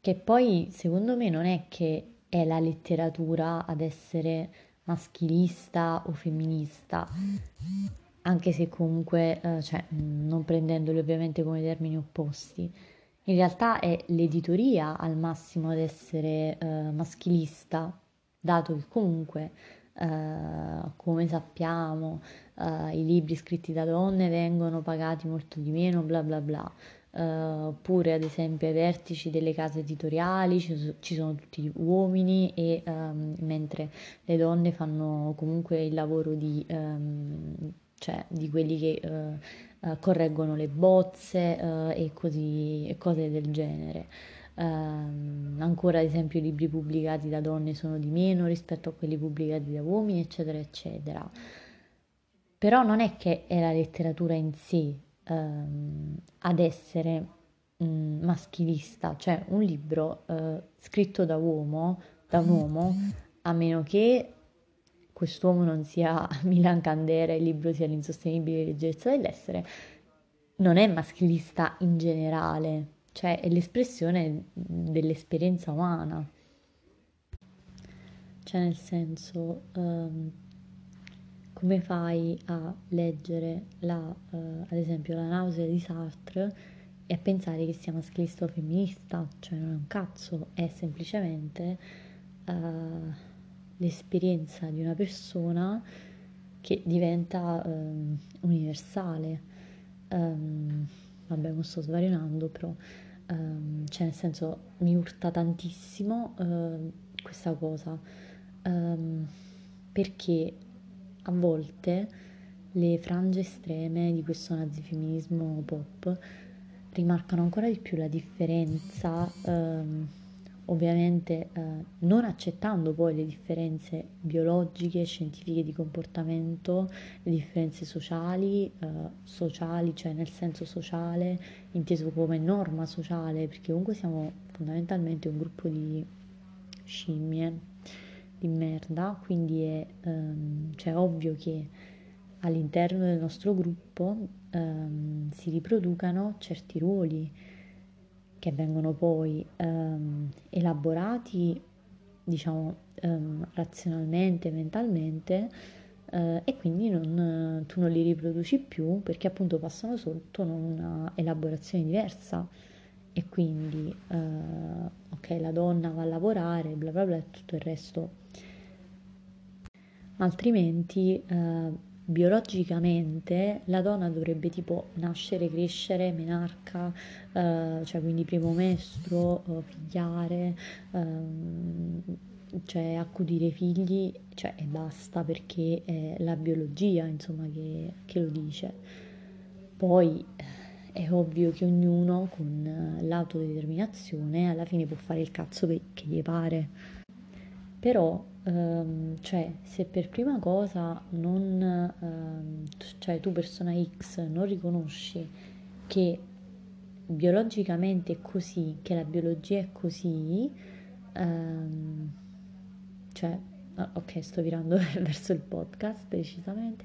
che poi secondo me non è che è la letteratura ad essere maschilista o femminista, anche se comunque, eh, cioè, non prendendoli ovviamente come termini opposti. In realtà è l'editoria al massimo ad essere eh, maschilista, dato che comunque, eh, come sappiamo, eh, i libri scritti da donne vengono pagati molto di meno, bla bla bla. Uh, oppure ad esempio ai vertici delle case editoriali ci, ci sono tutti uomini e um, mentre le donne fanno comunque il lavoro di, um, cioè, di quelli che uh, uh, correggono le bozze e, così, e cose del genere. Uh, ancora ad esempio i libri pubblicati da donne sono di meno rispetto a quelli pubblicati da uomini, eccetera, eccetera. Però non è che è la letteratura in sé ehm, ad essere mh, mm, maschilista, cioè un libro eh, scritto da uomo, da un uomo, a meno che quest'uomo non sia Milan Candera e il libro sia l'insostenibile leggerezza dell'essere, non è maschilista in generale, cioè è l'espressione dell'esperienza umana. Cioè nel senso, um, come fai a leggere la, uh, ad esempio la nausea di Sartre e a pensare che sia maschilista o femminista, cioè non è un cazzo, è semplicemente uh, l'esperienza di una persona che diventa um, universale. Um, vabbè, non sto svarionando, però, um, cioè nel senso mi urta tantissimo uh, questa cosa, perché a volte le frange estreme di questo nazifemminismo pop rimarcano ancora di più la differenza, ehm, ovviamente eh, non accettando poi le differenze biologiche, scientifiche di comportamento, le differenze sociali, eh, sociali, cioè nel senso sociale, inteso come norma sociale, perché comunque siamo fondamentalmente un gruppo di scimmie di merda, quindi è um, cioè, ovvio che all'interno del nostro gruppo um, si riproducano certi ruoli che vengono poi um, elaborati, diciamo, razionalmente, mentalmente, uh, e quindi non, tu non li riproduci più perché appunto passano sotto una elaborazione diversa e quindi uh, ok la donna va a lavorare bla bla bla e tutto il resto altrimenti uh, biologicamente la donna dovrebbe tipo nascere, crescere, menarca, uh, cioè quindi primo mestro, figliare, ehm, cioè accudire i figli, cioè e basta perché è la biologia insomma che, che lo dice. Poi è ovvio che ognuno con eh, l'autodeterminazione alla fine può fare il cazzo che, gli pare. Però, ehm, cioè, se per prima cosa non, ehm, cioè tu persona X non riconosci che biologicamente è così, che la biologia è così, ehm, cioè, ok, sto virando verso il podcast decisamente,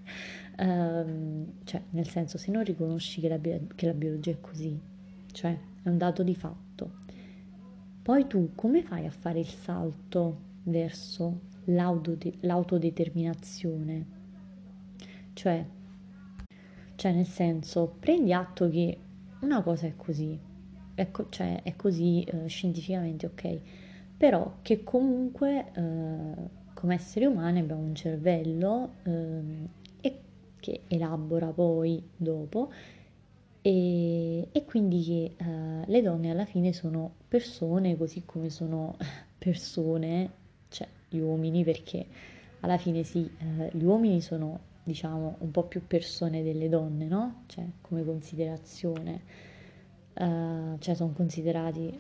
Um, cioè, nel senso, se non riconosci che la, che la biologia è così, cioè è un dato di fatto, poi tu come fai a fare il salto verso l'autodeterminazione? Cioè, cioè, nel senso, prendi atto che una cosa è così, è, co- cioè, è così eh, scientificamente ok, però che comunque eh, come esseri umani abbiamo un cervello eh, che elabora poi dopo e, e quindi che uh, le donne alla fine sono persone così come sono persone, cioè gli uomini, perché alla fine sì, uh, gli uomini sono diciamo un po' più persone delle donne, no? Cioè come considerazione, uh, cioè sono considerati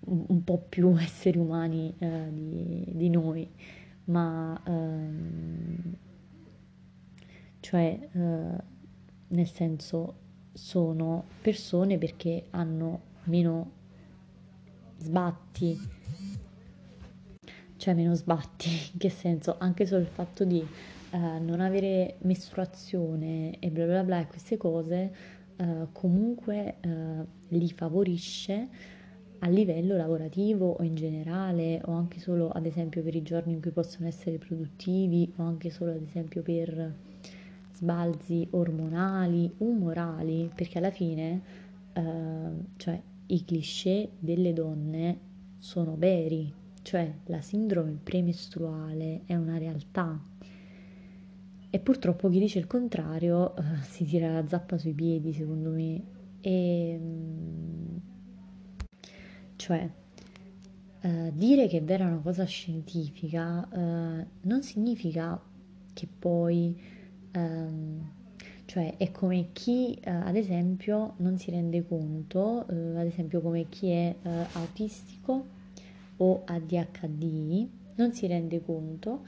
un, un, po' più esseri umani di, di, noi, ma... Um, cioè eh, nel senso sono persone perché hanno meno sbatti, cioè meno sbatti, in che senso? Anche solo il fatto di eh, non avere mestruazione e bla bla bla e queste cose eh, comunque eh, li favorisce a livello lavorativo o in generale o anche solo ad esempio per i giorni in cui possono essere produttivi o anche solo ad esempio per sbalzi ormonali, umorali, perché alla fine eh, cioè, i cliché delle donne sono veri, cioè la sindrome premestruale è una realtà. E purtroppo chi dice il contrario eh, si tira la zappa sui piedi, secondo me. E, mm, cioè, eh, dire che è vera una cosa scientifica eh, non significa che poi, ehm, cioè è come chi, eh, ad esempio, non si rende conto, eh, ad esempio come chi è eh, autistico o ADHD, non si rende conto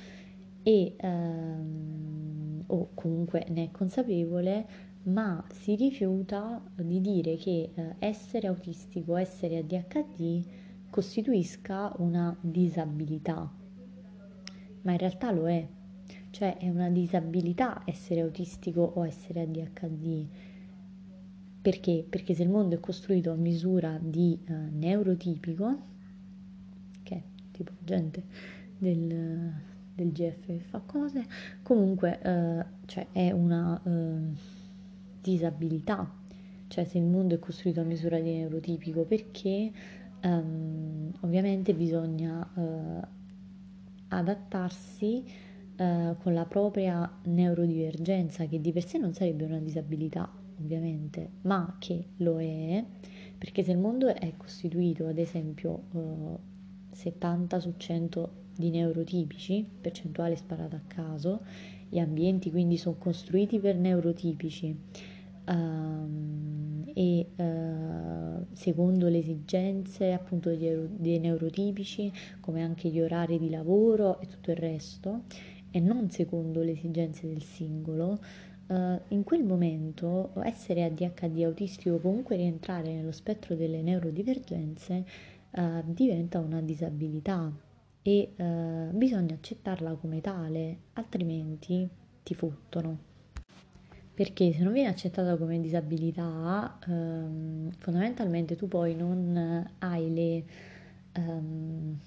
e, ehm, o comunque ne è consapevole, ma si rifiuta di dire che eh, essere autistico, essere ADHD costituisca una disabilità, ma in realtà lo è, cioè è una disabilità essere autistico o essere ADHD. Perché? Perché se il mondo è costruito a misura di uh, neurotipico, che è tipo gente del, del GF che fa cose, comunque uh, cioè è una uh, disabilità, cioè se il mondo è costruito a misura di neurotipico, perché um, ovviamente bisogna uh, adattarsi uh, con la propria neurodivergenza, che di per sé non sarebbe una disabilità, ovviamente, ma che lo è, perché se il mondo è costituito, ad esempio, uh, 70 su 100 di neurotipici, percentuale sparata a caso, gli ambienti quindi sono costruiti per neurotipici um, e uh, secondo le esigenze appunto dei, dei neurotipici come anche gli orari di lavoro e tutto il resto e non secondo le esigenze del singolo uh, in quel momento essere ADHD autistico o comunque rientrare nello spettro delle neurodivergenze uh, diventa una disabilità e bisogna accettarla come tale altrimenti ti fottono. Perché se non viene accettata come disabilità, ehm, fondamentalmente tu poi non hai le ehm,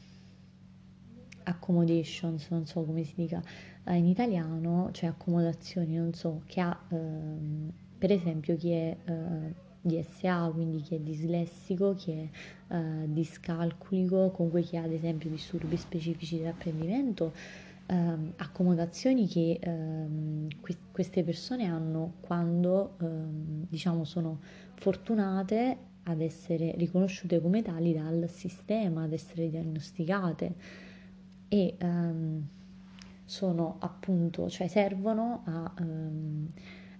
accommodations, non so come si dica eh, in italiano, cioè accomodazioni, non so, che ha ehm, per esempio chi è eh, DSA, quindi chi è dislessico, chi è eh, discalculico, comunque chi ha ad esempio disturbi specifici dell'apprendimento ehm, accomodazioni che ehm, que- queste persone hanno quando ehm, diciamo sono fortunate ad essere riconosciute come tali dal sistema, ad essere diagnosticate. E ehm, sono appunto, cioè servono a ehm,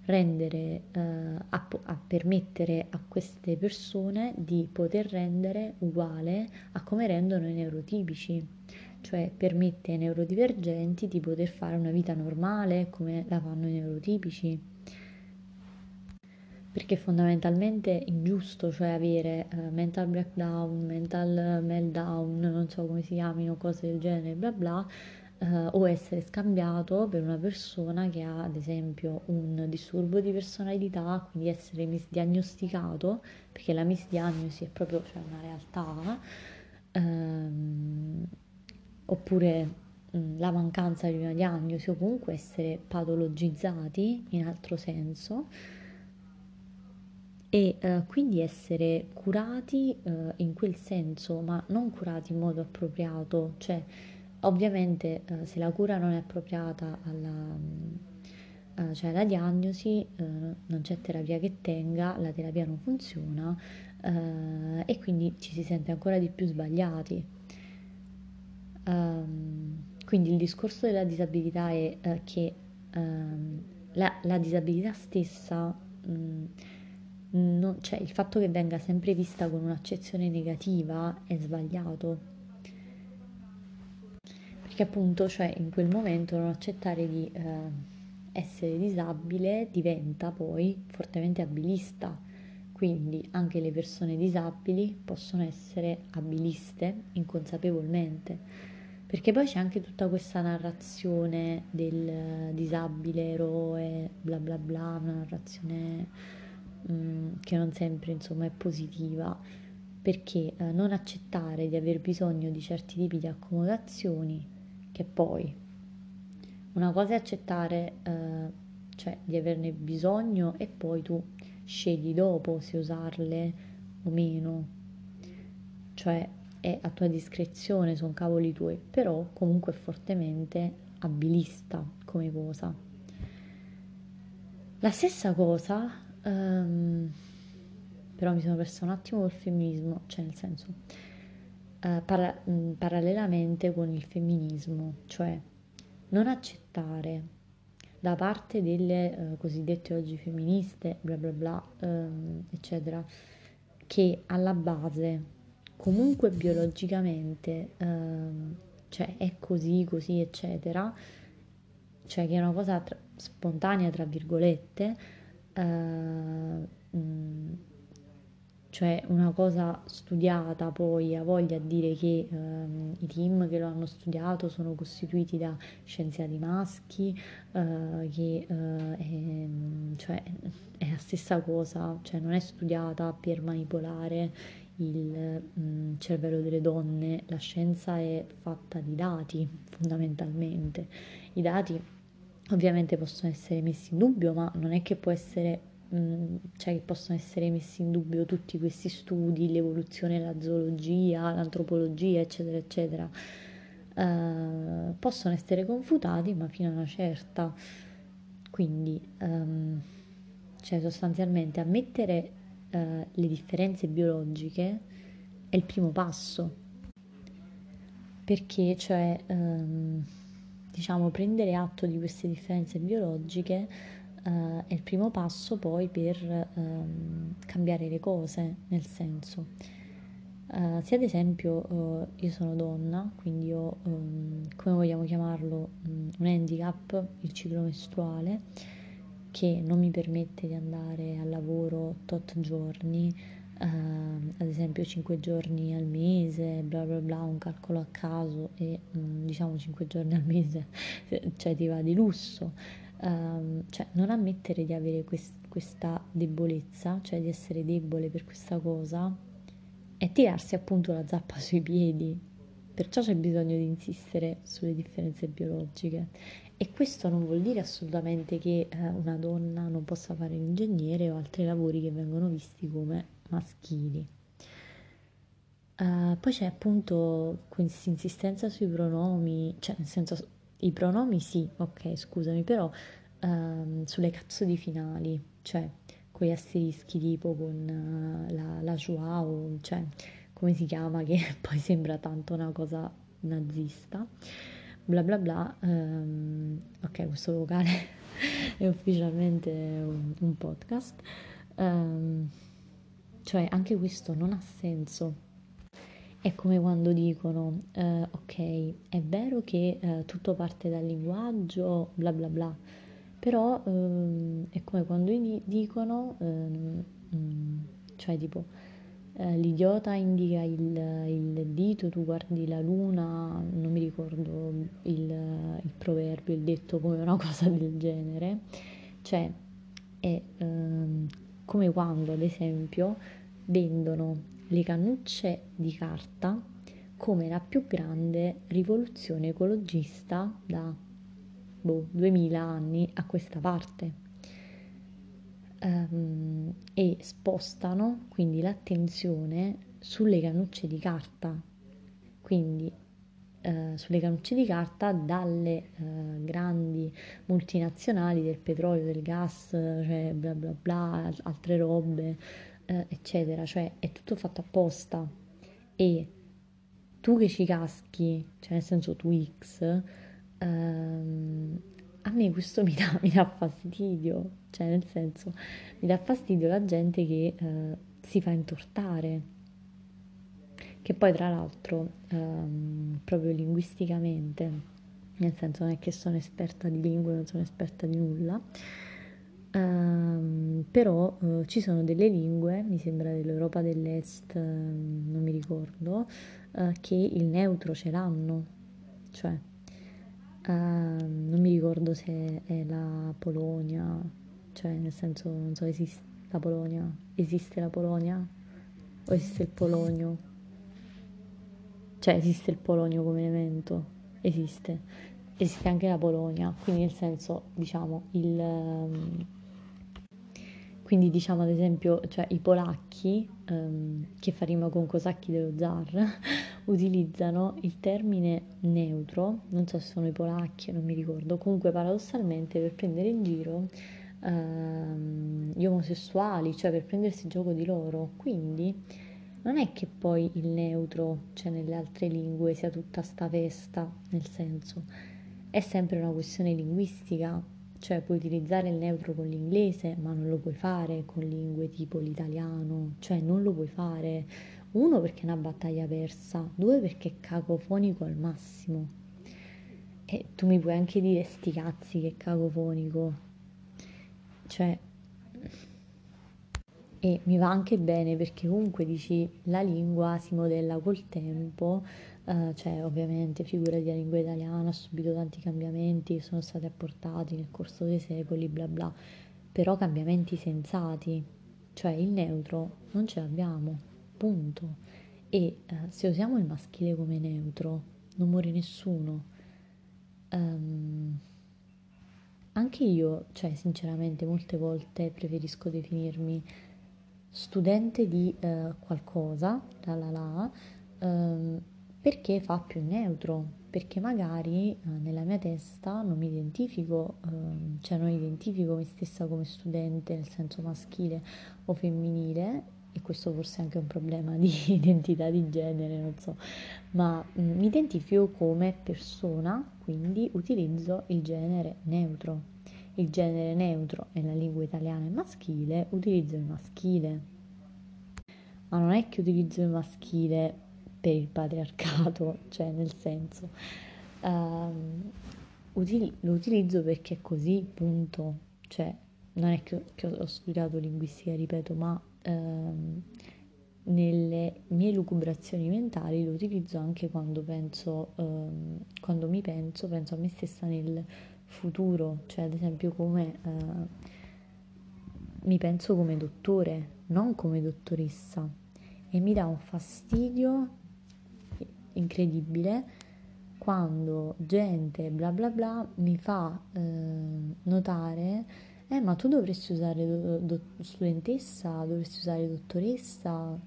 rendere, eh, a, a, permettere a queste persone di poter rendere uguale a come rendono i neurotipici cioè permette ai neurodivergenti di poter fare una vita normale come la fanno i neurotipici. Perché è fondamentalmente ingiusto, cioè avere uh, mental breakdown, mental meltdown, non so come si chiamino, cose del genere, bla bla, uh, o essere scambiato per una persona che ha ad esempio un disturbo di personalità, quindi essere misdiagnosticato, perché la misdiagnosi è proprio cioè, una realtà. Um, oppure mh, la mancanza di una diagnosi o comunque essere patologizzati in altro senso e eh, quindi essere curati eh, in quel senso, ma non curati in modo appropriato, cioè ovviamente eh, se la cura non è appropriata alla, eh, cioè alla diagnosi, eh, non c'è terapia che tenga, la terapia non funziona eh, e quindi ci si sente ancora di più sbagliati. Um, quindi il discorso della disabilità è uh, che um, la, la, disabilità stessa, um, non, cioè il fatto che venga sempre vista con un'accezione negativa è sbagliato. Perché appunto, cioè in quel momento non accettare di uh, essere disabile diventa poi fortemente abilista. Quindi anche le persone disabili possono essere abiliste inconsapevolmente perché poi c'è anche tutta questa narrazione del disabile eroe, bla bla bla, una narrazione mh, mm, che non sempre insomma è positiva. perché eh, non accettare di aver bisogno di certi tipi di accomodazioni, che poi una cosa è accettare eh, cioè di averne bisogno e poi tu scegli dopo se usarle o meno, cioè è a tua discrezione, sono cavoli tuoi, però comunque fortemente abilista come cosa. La stessa cosa, um, però mi sono persa un attimo col femminismo, cioè nel senso, uh, para- mh, parallelamente con il femminismo, cioè non accettare da parte delle uh, cosiddette oggi femministe, bla bla bla, um, eccetera, che alla base comunque biologicamente, um, cioè è così, così, eccetera, cioè che è una cosa tra- spontanea, tra virgolette, uh, mh, cioè una cosa studiata poi ha voglia di dire che ehm, i team che lo hanno studiato sono costituiti da scienziati maschi, eh, che eh, è, cioè, è, la stessa cosa, cioè non è studiata per manipolare il mh, mm, cervello delle donne, la scienza è fatta di dati fondamentalmente. I dati ovviamente possono essere messi in dubbio, ma non è che può essere Cioè che possono essere messi in dubbio tutti questi studi, l'evoluzione, la zoologia, l'antropologia, eccetera, eccetera, uh, possono essere confutati, ma fino a una certa. Quindi, um, cioè sostanzialmente ammettere uh, le differenze biologiche è il primo passo, perché cioè, um, diciamo, prendere atto di queste differenze biologiche uh, è il primo passo poi per um, cambiare le cose, nel senso, uh, se ad esempio uh, io sono donna, quindi ho, um, come vogliamo chiamarlo, um, un handicap, il ciclo mestruale, che non mi permette di andare al lavoro tot giorni, Uh, ad esempio 5 giorni al mese, bla bla bla, un calcolo a caso e um, diciamo 5 giorni al mese, cioè ti va di lusso um, cioè non ammettere di avere quest- questa debolezza, cioè di essere debole per questa cosa, è tirarsi appunto la zappa sui piedi. Perciò c'è bisogno di insistere sulle differenze biologiche. E questo non vuol dire assolutamente che eh, una donna non possa fare l'ingegnere o altri lavori che vengono visti come maschili. Uh, poi c'è appunto questa insistenza sui pronomi, cioè nel senso i pronomi sì, ok, scusami, però um, sulle cazzo di finali, cioè con gli asterischi tipo con uh, la, la Joao, cioè come si chiama, che poi sembra tanto una cosa nazista, bla bla bla. Um, ok, questo vocale è ufficialmente un, un podcast. Um, cioè anche questo non ha senso è come quando dicono, eh, ok, è vero che eh, tutto parte dal linguaggio, bla bla bla, però ehm, è come quando dicono, ehm, mm, cioè tipo, eh, l'idiota indica il, il, dito, tu guardi la luna, non mi ricordo il, il proverbio, il detto come una cosa del genere, cioè è ehm, come quando ad esempio vendono le cannucce di carta come la più grande rivoluzione ecologista da boh, 2000 anni a questa parte. Um, e spostano quindi l'attenzione sulle cannucce di carta, quindi uh, sulle cannucce di carta dalle uh, grandi multinazionali del petrolio, del gas, cioè bla bla bla, altre robe eh, eccetera, cioè è tutto fatto apposta. E tu che ci caschi, cioè nel senso tu X, ehm, a me questo mi dà, mi dà, fastidio, cioè nel senso mi dà fastidio la gente che eh, si fa intortare, che poi tra l'altro ehm, proprio linguisticamente, nel senso non è che sono esperta di lingue, non sono esperta di nulla, Um, però uh, ci sono delle lingue, mi sembra dell'Europa dell'Est, uh, non mi ricordo, uh, che il neutro ce l'hanno, cioè non mi ricordo se è la Polonia, cioè nel senso non so esiste la Polonia, esiste la Polonia? o esiste il polonio? Cioè esiste il polonio come elemento? Esiste. Esiste anche la Polonia, quindi nel senso, diciamo, il... Um, quindi diciamo ad esempio, cioè i polacchi, um, che fa rima con cosacchi dello zar, utilizzano il termine neutro, non so se sono i polacchi, non mi ricordo, comunque paradossalmente per prendere in giro uh, gli omosessuali, cioè per prendersi gioco di loro. Quindi non è che poi il neutro, cioè nelle altre lingue, sia tutta sta festa, nel senso, è sempre una questione linguistica, cioè puoi utilizzare il neutro con l'inglese, ma non lo puoi fare con lingue tipo l'italiano, cioè non lo puoi fare uno perché è una battaglia persa, due perché è cacofonico al massimo. E tu mi puoi anche dire sti cazzi che è cacofonico. Cioè e mi va anche bene perché comunque dici la lingua si modella col tempo, eh, cioè ovviamente figurati la lingua italiana ha subito tanti cambiamenti che sono stati apportati nel corso dei secoli, bla bla, però cambiamenti sensati, cioè il neutro non ce l'abbiamo punto. E uh, se usiamo il maschile come neutro, non muore nessuno. Um, anche io, cioè sinceramente, molte volte preferisco definirmi studente di uh, qualcosa, la la la, um, perché fa più neutro, perché magari uh, nella mia testa non mi identifico, uh, cioè non identifico me stessa come studente nel senso maschile o femminile e questo forse è anche un problema di identità di genere, non so, ma mm, mi identifico come persona, quindi utilizzo il genere neutro. Il genere neutro nella lingua italiana è maschile, utilizzo il maschile. Ma non è che utilizzo il maschile per il patriarcato, cioè nel senso, um, util- lo utilizzo perché è così, punto. Cioè, non è che, che ho studiato linguistica, ripeto, ma ehm, nelle mie lucubrazioni mentali lo utilizzo anche quando penso, ehm, quando mi penso, penso a me stessa nel futuro, cioè ad esempio come eh, mi penso come dottore, non come dottoressa e mi dà un fastidio incredibile quando gente bla bla bla mi fa eh, notare eh, ma tu dovresti usare do- do- studentessa, dovresti usare dottoressa.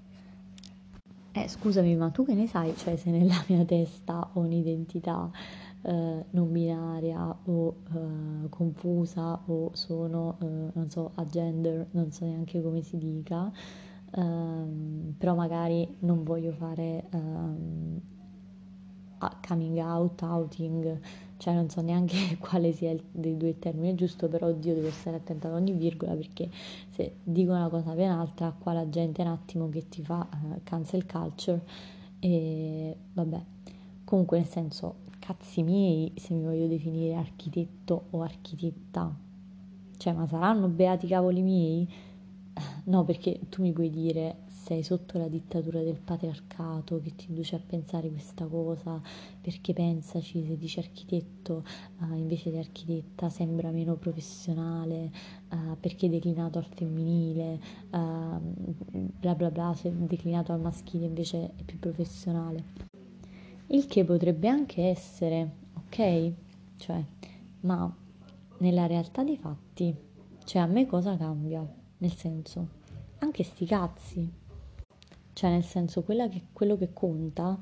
Eh, scusami, ma tu che ne sai? Cioè, se nella mia testa ho un'identità eh, non binaria o eh, confusa o sono, eh, non so, a gender, non so neanche come si dica, ehm, però magari non voglio fare ehm, coming out, outing, cioè non so neanche quale sia il dei due termini giusto, però oddio devo stare attenta ad ogni virgola perché se dico una cosa per un'altra, qua la gente un attimo che ti fa uh, cancel culture e vabbè. Comunque nel senso, cazzi miei se mi voglio definire architetto o architetta. Cioè, ma saranno beati cavoli miei? No, perché tu mi puoi dire sei sotto la dittatura del patriarcato che ti induce a pensare questa cosa, perché pensaci, se dici architetto uh, invece di architetta sembra meno professionale, uh, perché declinato al femminile, uh, bla bla bla, se declinato al maschile invece è più professionale. Il che potrebbe anche essere, ok? Cioè, ma nella realtà dei fatti, cioè a me cosa cambia? Nel senso, anche sti cazzi, cioè nel senso che, quello che conta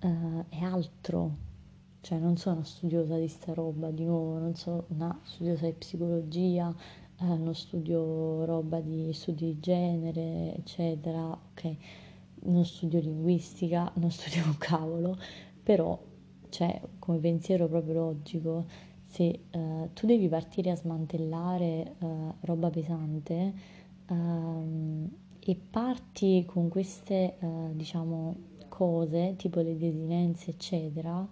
uh, è altro, cioè non sono una studiosa di sta roba, di nuovo non sono una studiosa di psicologia, uh, non studio roba di studi di genere, eccetera, ok, non studio linguistica, non studio un cavolo, però cioè come pensiero proprio logico, se uh, tu devi partire a smantellare roba pesante, um, e parti con queste, eh, diciamo, cose, tipo le desinenze, eccetera,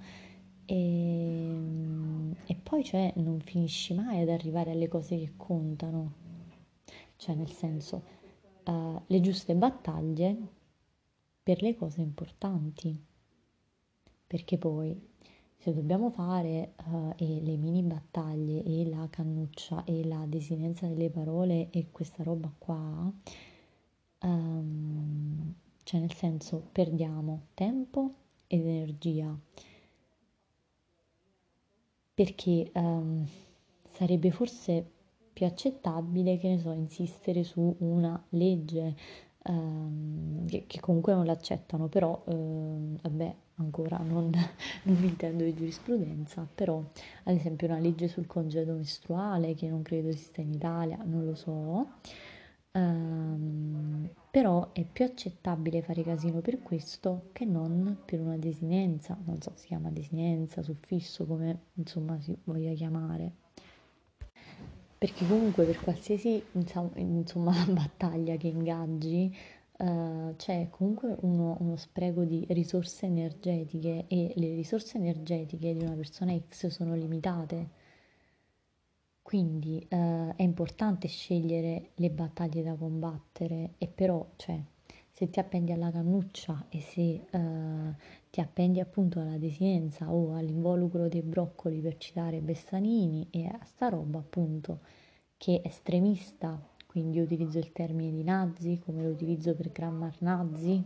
e, e poi cioè non finisci mai ad arrivare alle cose che contano. Cioè, nel senso, uh, le giuste battaglie per le cose importanti. Perché poi, se dobbiamo fare uh, le mini battaglie e la cannuccia e la desinenza delle parole e questa roba qua, um, cioè nel senso perdiamo tempo ed energia perché um, sarebbe forse più accettabile, che ne so, insistere su una legge um, che, che, comunque non l'accettano, però um, vabbè, ancora non, non mi intendo di giurisprudenza, però ad esempio una legge sul congedo mestruale che non credo esista in Italia, non lo so. Um, però è più accettabile fare casino per questo che non per una desinenza, non so, si chiama desinenza, suffisso, come insomma si voglia chiamare. Perché comunque per qualsiasi insomma, battaglia che ingaggi uh, c'è comunque uno, uno spreco di risorse energetiche e le risorse energetiche di una persona X sono limitate quindi eh, è importante scegliere le battaglie da combattere e però, cioè, se ti appendi alla cannuccia e se eh, ti appendi appunto alla desinenza o all'involucro dei broccoli per citare Bessanini e a sta roba appunto che è estremista, quindi utilizzo il termine di nazi come lo utilizzo per grammar nazi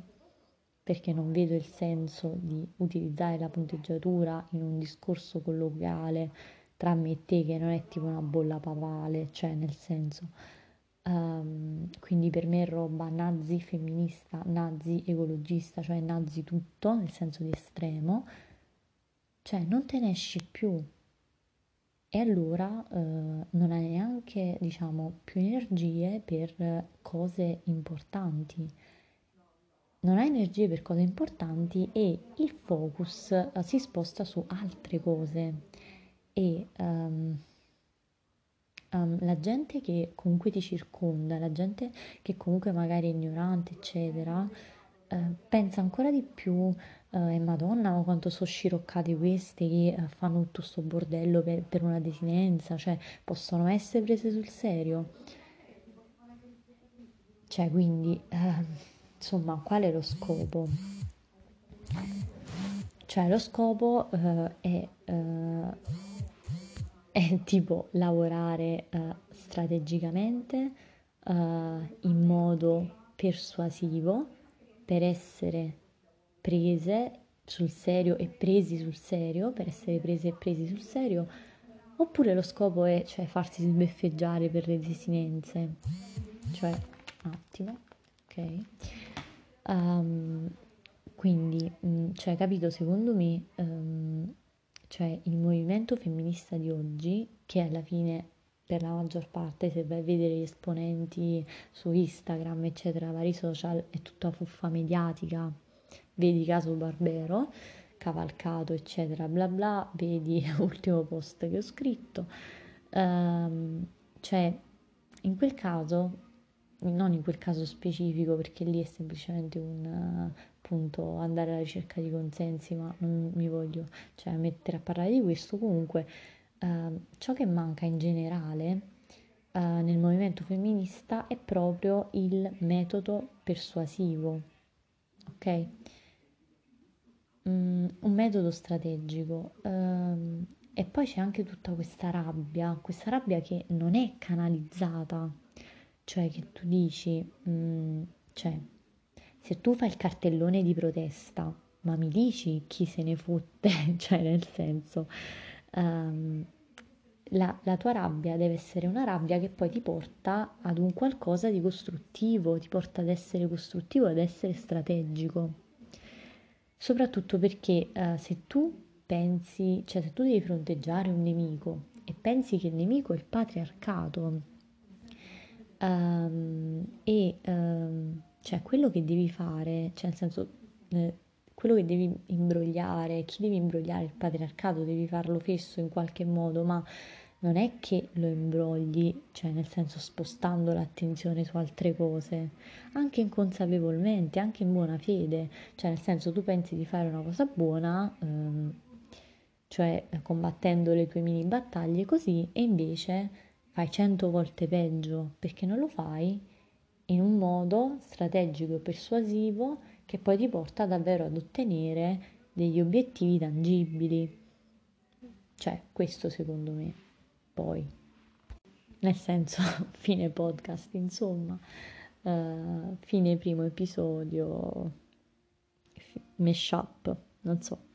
perché non vedo il senso di utilizzare la punteggiatura in un discorso colloquiale tra me e te che non è tipo una bolla papale, cioè nel senso, um, quindi per me è roba nazi femminista, nazi ecologista, cioè nazi tutto, nel senso di estremo, cioè non te ne esci più. E allora uh, non hai neanche, diciamo, più energie per cose importanti non hai energie per cose importanti e il focus uh, si sposta su altre cose e um, um, la gente che comunque ti circonda, la gente che comunque magari è ignorante, eccetera, uh, pensa ancora di più, uh, e madonna, ma quanto sono sciroccati questi che uh, fanno tutto sto bordello per, per una desinenza, cioè possono essere prese sul serio. Cioè, quindi, ehm, insomma, qual è lo scopo? Cioè, lo scopo è è tipo lavorare uh, strategicamente uh, in modo persuasivo per essere prese sul serio e presi sul serio, per essere prese e presi sul serio, oppure lo scopo è cioè, farsi sbeffeggiare per le desinenze. Cioè, attimo, ok? Um, quindi, mh, mm, cioè, capito, secondo me um, cioè il movimento femminista di oggi, che alla fine per la maggior parte, se vai a vedere gli esponenti su Instagram, eccetera, vari social, è tutta fuffa mediatica. Vedi caso Barbero, cavalcato, eccetera, bla bla, vedi l'ultimo post che ho scritto. Um, cioè, in quel caso, non in quel caso specifico, perché lì è semplicemente un, appunto andare alla ricerca di consensi, ma non mi voglio cioè, mettere a parlare di questo. Comunque, eh, ciò che manca in generale eh, nel movimento femminista è proprio il metodo persuasivo, ok? Mm, un metodo strategico. Um, e poi c'è anche tutta questa rabbia, questa rabbia che non è canalizzata, cioè che tu dici, mm, cioè se tu fai il cartellone di protesta, ma mi dici chi se ne fotte, cioè nel senso, um, la, la, tua rabbia deve essere una rabbia che poi ti porta ad un qualcosa di costruttivo, ti porta ad essere costruttivo, ad essere strategico. Soprattutto perché uh, se tu pensi, cioè se tu devi fronteggiare un nemico e pensi che il nemico è il patriarcato um, e um, cioè quello che devi fare, cioè nel senso eh, quello che devi imbrogliare, chi devi imbrogliare il patriarcato, devi farlo fesso in qualche modo, ma non è che lo imbrogli, cioè nel senso spostando l'attenzione su altre cose, anche inconsapevolmente, anche in buona fede, cioè nel senso tu pensi di fare una cosa buona, ehm, cioè combattendo le tue mini battaglie così, e invece fai cento volte peggio perché non lo fai in un modo strategico e persuasivo che poi ti porta davvero ad ottenere degli obiettivi tangibili. Cioè, questo secondo me. Poi, nel senso, fine podcast, insomma. Uh, fine primo episodio, mashup, non so.